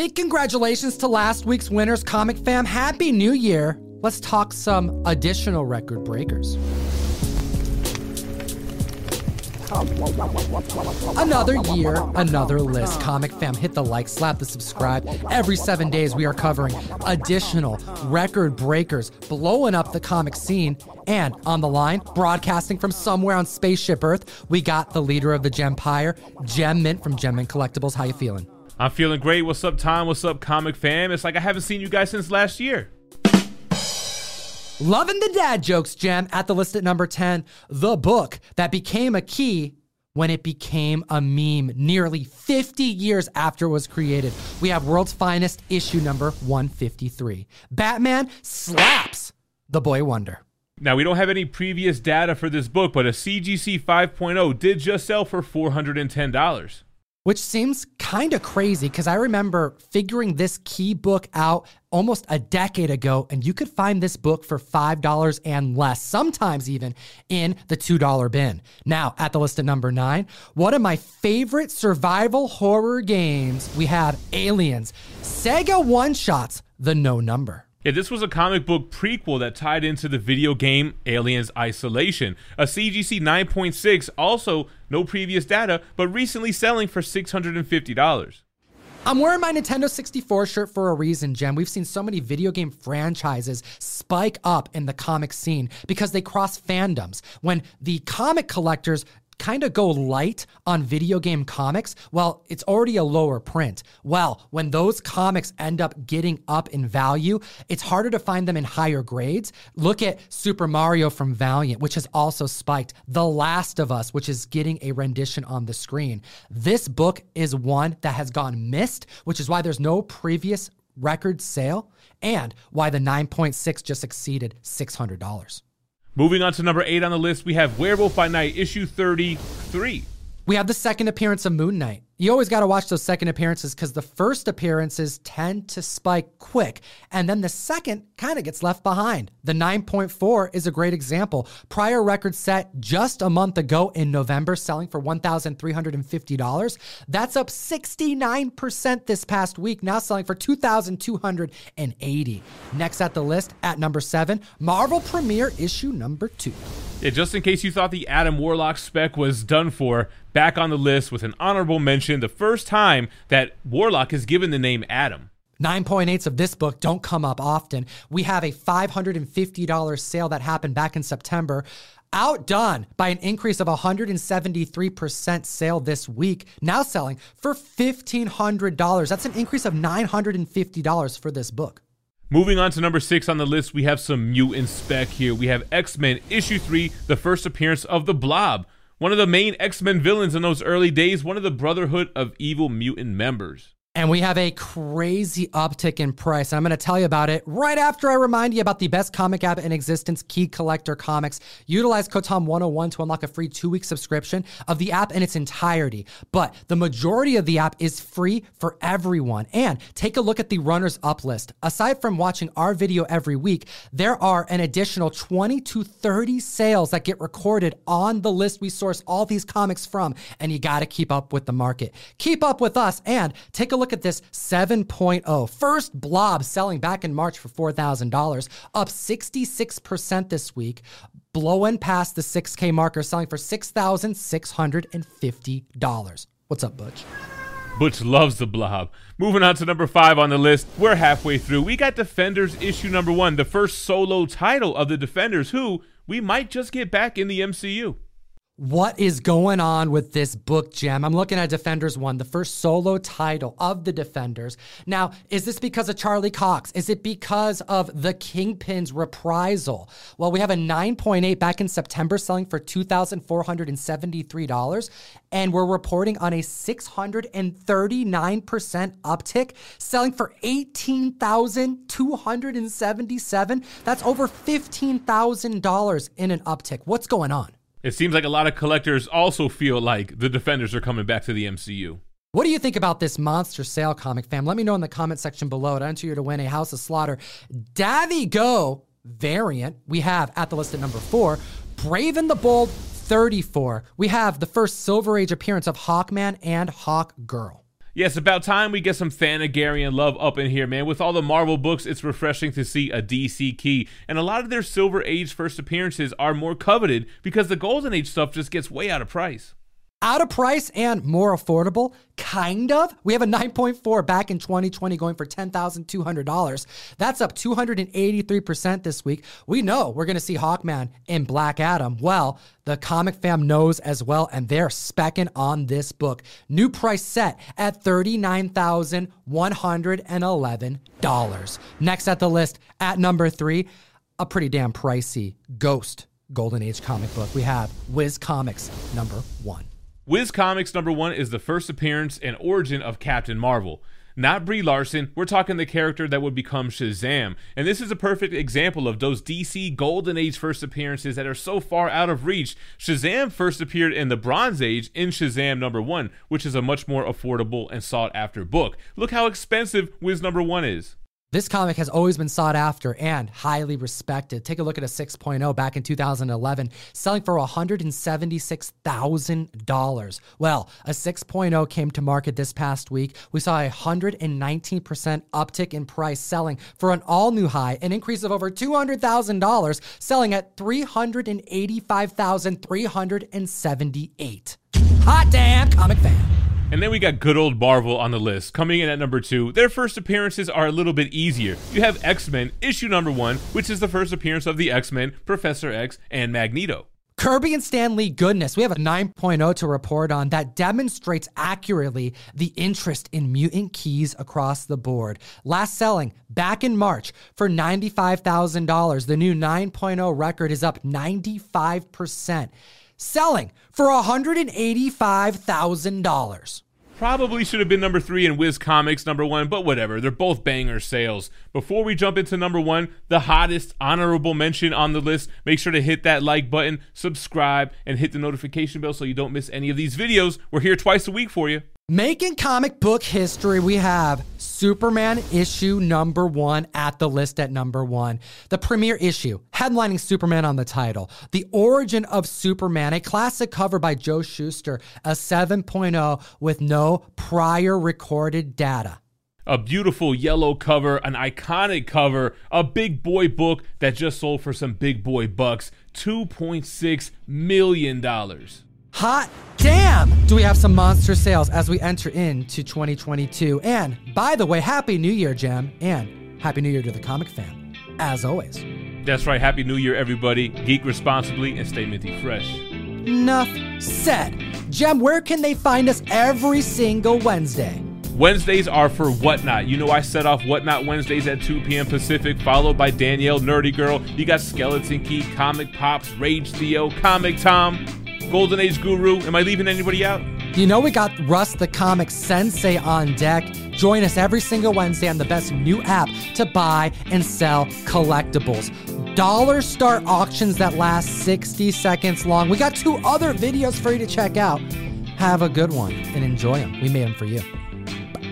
Big congratulations to last week's winners, Comic Fam. Happy New Year. Let's talk some additional record breakers. Another year, another list. Comic Fam, hit the like, slap the subscribe. Every seven days, we are covering additional record breakers, blowing up the comic scene. And on the line, broadcasting from somewhere on Spaceship Earth, we got the leader of the Gempire, Gem Mint from Gem Mint Collectibles. How you feeling? I'm feeling great. What's up, Tom? What's up, Comic Fam? It's like I haven't seen you guys since last year. Loving the dad jokes, Gem, at the list at number 10. The book that became a key when it became a meme nearly 50 years after it was created. We have World's Finest issue number 153. Batman slaps the boy wonder. Now, we don't have any previous data for this book, but a CGC 5.0 did just sell for $410 which seems kind of crazy because I remember figuring this key book out almost a decade ago, and you could find this book for $5 and less, sometimes even in the $2 bin. Now, at the list at number nine, one of my favorite survival horror games, we have Aliens, Sega One Shots, The No Number. Yeah, this was a comic book prequel that tied into the video game Aliens Isolation. A CGC 9.6, also no previous data, but recently selling for $650. I'm wearing my Nintendo 64 shirt for a reason, Gem. We've seen so many video game franchises spike up in the comic scene because they cross fandoms. When the comic collectors kind of go light on video game comics, well, it's already a lower print. Well, when those comics end up getting up in value, it's harder to find them in higher grades. Look at Super Mario from Valiant, which has also spiked. The Last of Us, which is getting a rendition on the screen. This book is one that has gone missed, which is why there's no previous record sale and why the 9.6 just exceeded $600. Moving on to number eight on the list, we have Werewolf by Night, issue 33. We have the second appearance of Moon Knight. You always got to watch those second appearances because the first appearances tend to spike quick, and then the second kind of gets left behind. The 9.4 is a great example. Prior record set just a month ago in November, selling for $1,350. That's up 69% this past week, now selling for 2,280. Next at the list, at number seven, Marvel Premiere issue number two. Yeah, just in case you thought the Adam Warlock spec was done for, back on the list with an honorable mention, the first time that Warlock is given the name Adam. 9.8s of this book don't come up often. We have a $550 sale that happened back in September outdone by an increase of 173% sale this week, now selling for $1,500. That's an increase of $950 for this book. Moving on to number six on the list, we have some mutant spec here. We have X Men issue three, the first appearance of the Blob, one of the main X Men villains in those early days, one of the Brotherhood of Evil mutant members. And we have a crazy uptick in price. And I'm going to tell you about it right after I remind you about the best comic app in existence, Key Collector Comics. Utilize code TOM101 to unlock a free two week subscription of the app in its entirety. But the majority of the app is free for everyone. And take a look at the runners up list. Aside from watching our video every week, there are an additional 20 to 30 sales that get recorded on the list we source all these comics from. And you got to keep up with the market. Keep up with us and take a look at this 7.0. First blob selling back in March for $4,000, up 66% this week, blowing past the 6K marker, selling for $6,650. What's up, Butch? Butch loves the blob. Moving on to number five on the list. We're halfway through. We got Defenders issue number one, the first solo title of the Defenders, who we might just get back in the MCU what is going on with this book, Gem? I'm looking at Defenders 1, the first solo title of the Defenders. Now, is this because of Charlie Cox? Is it because of the Kingpin's reprisal? Well, we have a 9.8 back in September selling for $2,473, and we're reporting on a 639% uptick, selling for 18,277. That's over $15,000 in an uptick. What's going on? It seems like a lot of collectors also feel like the Defenders are coming back to the MCU. What do you think about this monster sale comic, fam? Let me know in the comment section below. To enter you to win a House of Slaughter Davi Go variant, we have at the list at number four, Brave and the Bold 34. We have the first Silver Age appearance of Hawkman and Hawk Girl. Yes, about time we get some Thanagarian love up in here, man. With all the Marvel books, it's refreshing to see a DC key. And a lot of their Silver Age first appearances are more coveted because the Golden Age stuff just gets way out of price out of price and more affordable? Kind of. We have a 9.4 back in 2020 going for $10,200. That's up 283% this week. We know we're going to see Hawkman in Black Adam. Well, the comic fam knows as well, and they're specking on this book. New price set at $39,111. Next at the list, at number three, a pretty damn pricey Ghost Golden Age comic book. We have Whiz Comics number one. Whiz Comics number one is the first appearance and origin of Captain Marvel. Not Brie Larson, we're talking the character that would become Shazam. And this is a perfect example of those DC Golden Age first appearances that are so far out of reach. Shazam first appeared in the Bronze Age in Shazam number one, which is a much more affordable and sought after book. Look how expensive Whiz number one is. This comic has always been sought after and highly respected. Take a look at a 6.0 back in 2011, selling for $176,000. Well, a 6.0 came to market this past week. We saw a 119% uptick in price, selling for an all new high, an increase of over $200,000, selling at 385,378. Hot damn, comic fan. And then we got good old Marvel on the list, coming in at number two. Their first appearances are a little bit easier. You have X Men, issue number one, which is the first appearance of the X Men, Professor X, and Magneto. Kirby and Stan Lee goodness. We have a 9.0 to report on that demonstrates accurately the interest in mutant keys across the board. Last selling back in March for $95,000. The new 9.0 record is up 95% selling for $185,000. Probably should have been number three in Whiz Comics number one, but whatever. They're both banger sales. Before we jump into number one, the hottest honorable mention on the list, make sure to hit that like button, subscribe, and hit the notification bell so you don't miss any of these videos. We're here twice a week for you. Making comic book history, we have Superman issue number one at the list at number one. The premiere issue, headlining Superman on the title. The origin of Superman, a classic cover by Joe Shuster, a 7.0 with no prior recorded data. A beautiful yellow cover, an iconic cover, a big boy book that just sold for some big boy bucks $2.6 million. Hot damn! Do we have some monster sales as we enter into 2022? And by the way, Happy New Year, Gem, and Happy New Year to the comic fan, as always. That's right. Happy New Year, everybody. Geek responsibly and stay minty fresh. Enough said. Gem, where can they find us every single Wednesday? Wednesdays are for Whatnot. You know, I set off Whatnot Wednesdays at 2 p.m. Pacific, followed by Danielle Nerdy Girl. You got Skeleton Key, Comic Pops, Rage Theo, Comic Tom. Golden Age Guru. Am I leaving anybody out? You know, we got Russ the Comic Sensei on deck. Join us every single Wednesday on the best new app to buy and sell collectibles. Dollar start auctions that last 60 seconds long. We got two other videos for you to check out. Have a good one and enjoy them. We made them for you.